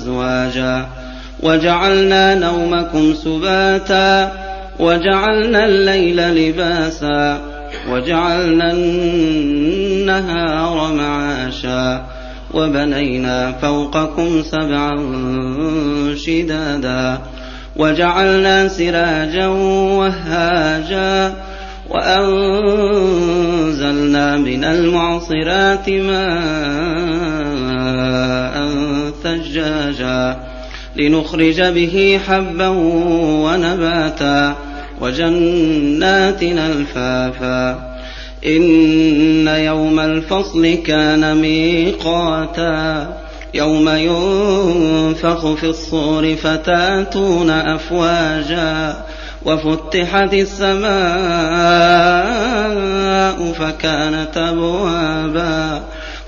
أزواجا وجعلنا نومكم سباتا وجعلنا الليل لباسا وجعلنا النهار معاشا وبنينا فوقكم سبعا شدادا وجعلنا سراجا وهاجا وأنزلنا من المعصرات ماء ثجاجا لنخرج به حبا ونباتا وجنات الفافا إن يوم الفصل كان ميقاتا. يوم ينفخ في الصور فتاتون أفواجا. وفتحت السماء فكانت أبوابا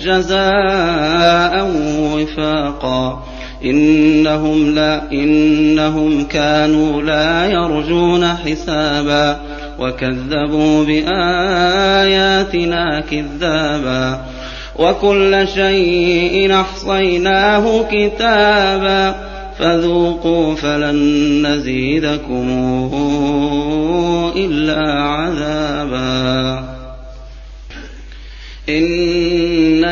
جزاء وفاقا. إنهم لا إنهم كانوا لا يرجون حسابا. وكذبوا بآياتنا كذابا. وكل شيء أحصيناه كتابا. فذوقوا فلن نزيدكم إلا عذابا. إن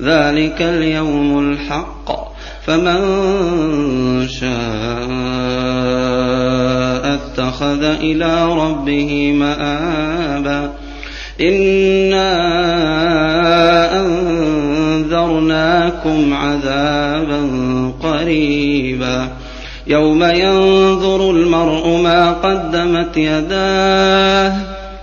ذلك اليوم الحق. فمن شاء اتخذ إلى ربه مآبا. إنا أنذرناكم عذابا قريبا. يوم ينظر المرء ما قدمت يداه.